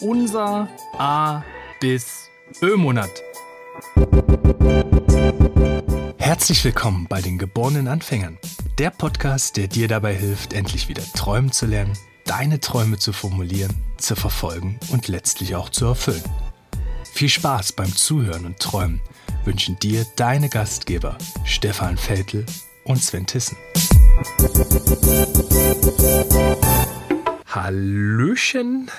Unser A bis Ö-Monat. Herzlich willkommen bei den geborenen Anfängern. Der Podcast, der dir dabei hilft, endlich wieder träumen zu lernen, deine Träume zu formulieren, zu verfolgen und letztlich auch zu erfüllen. Viel Spaß beim Zuhören und Träumen wünschen dir deine Gastgeber Stefan Veltl und Sven Tissen. Hallöchen!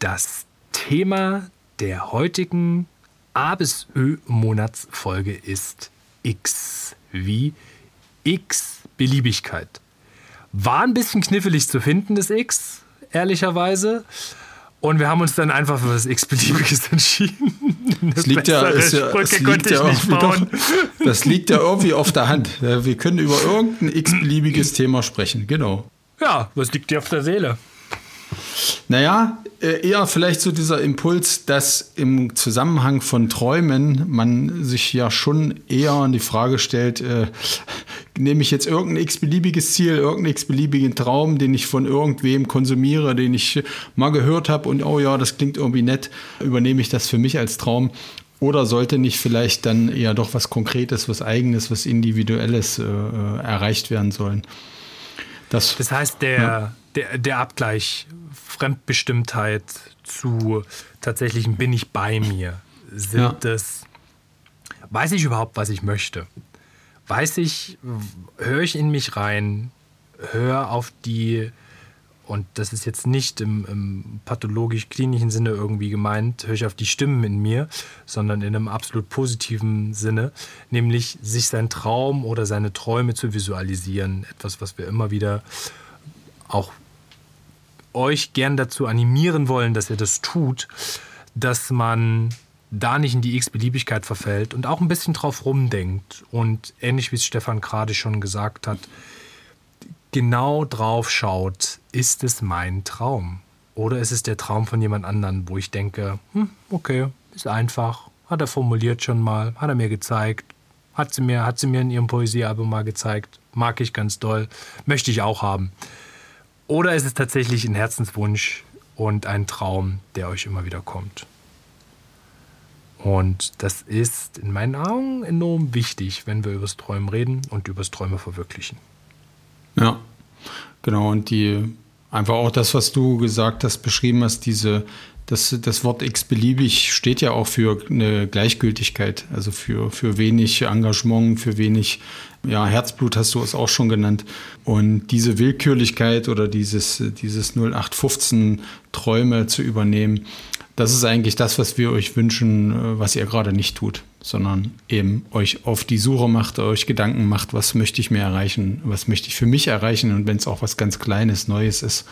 Das Thema der heutigen A bis Ö Monatsfolge ist X wie X Beliebigkeit. War ein bisschen knifflig zu finden, das X, ehrlicherweise. Und wir haben uns dann einfach für was x-beliebiges entschieden. Das liegt, ja, ist ja, das, liegt ja doch, das liegt ja irgendwie auf der Hand. Wir können über irgendein x-beliebiges Thema sprechen, genau. Ja, was liegt dir auf der Seele? Naja, äh, eher vielleicht so dieser Impuls, dass im Zusammenhang von Träumen man sich ja schon eher an die Frage stellt, äh, nehme ich jetzt irgendein x-beliebiges Ziel, irgendeinen x-beliebigen Traum, den ich von irgendwem konsumiere, den ich mal gehört habe und oh ja, das klingt irgendwie nett, übernehme ich das für mich als Traum oder sollte nicht vielleicht dann eher doch was Konkretes, was Eigenes, was Individuelles äh, äh erreicht werden sollen? Das, das heißt, der, ja. der, der Abgleich Fremdbestimmtheit zu tatsächlichen bin ich bei mir, sind ja. das, weiß ich überhaupt, was ich möchte? weiß ich, höre ich in mich rein, höre auf die, und das ist jetzt nicht im, im pathologisch-klinischen Sinne irgendwie gemeint, höre ich auf die Stimmen in mir, sondern in einem absolut positiven Sinne, nämlich sich sein Traum oder seine Träume zu visualisieren. Etwas, was wir immer wieder auch euch gern dazu animieren wollen, dass ihr das tut, dass man da nicht in die x-Beliebigkeit verfällt und auch ein bisschen drauf rumdenkt und ähnlich wie es Stefan gerade schon gesagt hat, genau drauf schaut, ist es mein Traum? Oder ist es der Traum von jemand anderen, wo ich denke, hm, okay, ist einfach, hat er formuliert schon mal, hat er mir gezeigt, hat sie mir, hat sie mir in ihrem Poesiealbum mal gezeigt, mag ich ganz doll, möchte ich auch haben. Oder ist es tatsächlich ein Herzenswunsch und ein Traum, der euch immer wieder kommt? Und das ist in meinen Augen enorm wichtig, wenn wir über das Träumen reden und über das Träume verwirklichen. Genau. Und die einfach auch das, was du gesagt hast, beschrieben hast, diese, das, das Wort x-beliebig steht ja auch für eine Gleichgültigkeit, also für, für wenig Engagement, für wenig ja, Herzblut hast du es auch schon genannt. Und diese Willkürlichkeit oder dieses, dieses 0815 Träume zu übernehmen, das ist eigentlich das, was wir euch wünschen, äh, was ihr gerade nicht tut, sondern eben euch auf die Suche macht, euch Gedanken macht, was möchte ich mir erreichen, was möchte ich für mich erreichen und wenn es auch was ganz Kleines, Neues ist.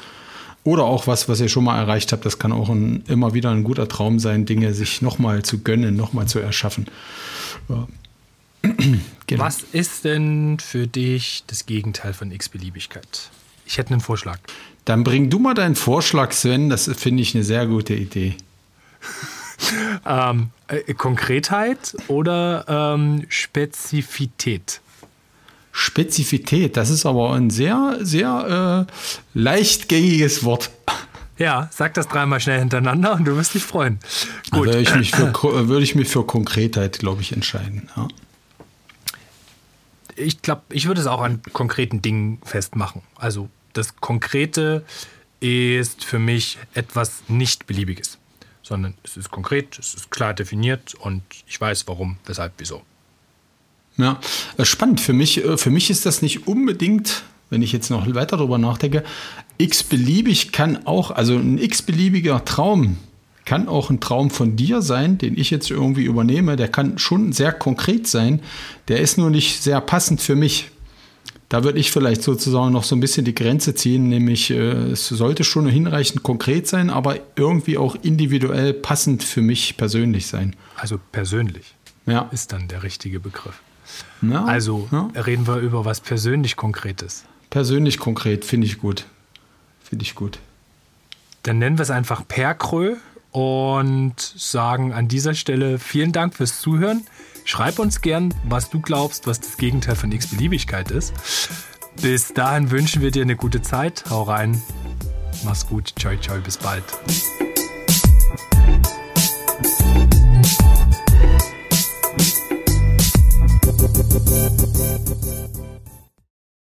Oder auch was, was ihr schon mal erreicht habt, das kann auch ein, immer wieder ein guter Traum sein, Dinge sich nochmal zu gönnen, nochmal zu erschaffen. Ja. genau. Was ist denn für dich das Gegenteil von x-Beliebigkeit? Ich hätte einen Vorschlag. Dann bring du mal deinen Vorschlag, Sven. Das finde ich eine sehr gute Idee. ähm, äh, Konkretheit oder ähm, Spezifität? Spezifität, das ist aber ein sehr, sehr äh, leichtgängiges Wort. Ja, sag das dreimal schnell hintereinander und du wirst dich freuen. Gut. Würde ich mich für, würde ich mich für Konkretheit, glaube ich, entscheiden. Ja. Ich glaube, ich würde es auch an konkreten Dingen festmachen. Also das Konkrete ist für mich etwas nicht Beliebiges sondern es ist konkret, es ist klar definiert und ich weiß warum, weshalb, wieso. Ja, äh, spannend. Für mich, äh, für mich ist das nicht unbedingt, wenn ich jetzt noch weiter darüber nachdenke, x-beliebig kann auch, also ein x-beliebiger Traum kann auch ein Traum von dir sein, den ich jetzt irgendwie übernehme. Der kann schon sehr konkret sein. Der ist nur nicht sehr passend für mich. Da würde ich vielleicht sozusagen noch so ein bisschen die Grenze ziehen, nämlich äh, es sollte schon hinreichend konkret sein, aber irgendwie auch individuell passend für mich persönlich sein. Also persönlich ja. ist dann der richtige Begriff. Ja, also ja. reden wir über was persönlich Konkretes. Persönlich konkret, finde ich gut. Finde ich gut. Dann nennen wir es einfach Perkrö und sagen an dieser Stelle vielen Dank fürs Zuhören. Schreib uns gern, was du glaubst, was das Gegenteil von x-Beliebigkeit ist. Bis dahin wünschen wir dir eine gute Zeit. Hau rein. Mach's gut. Ciao, ciao. Bis bald.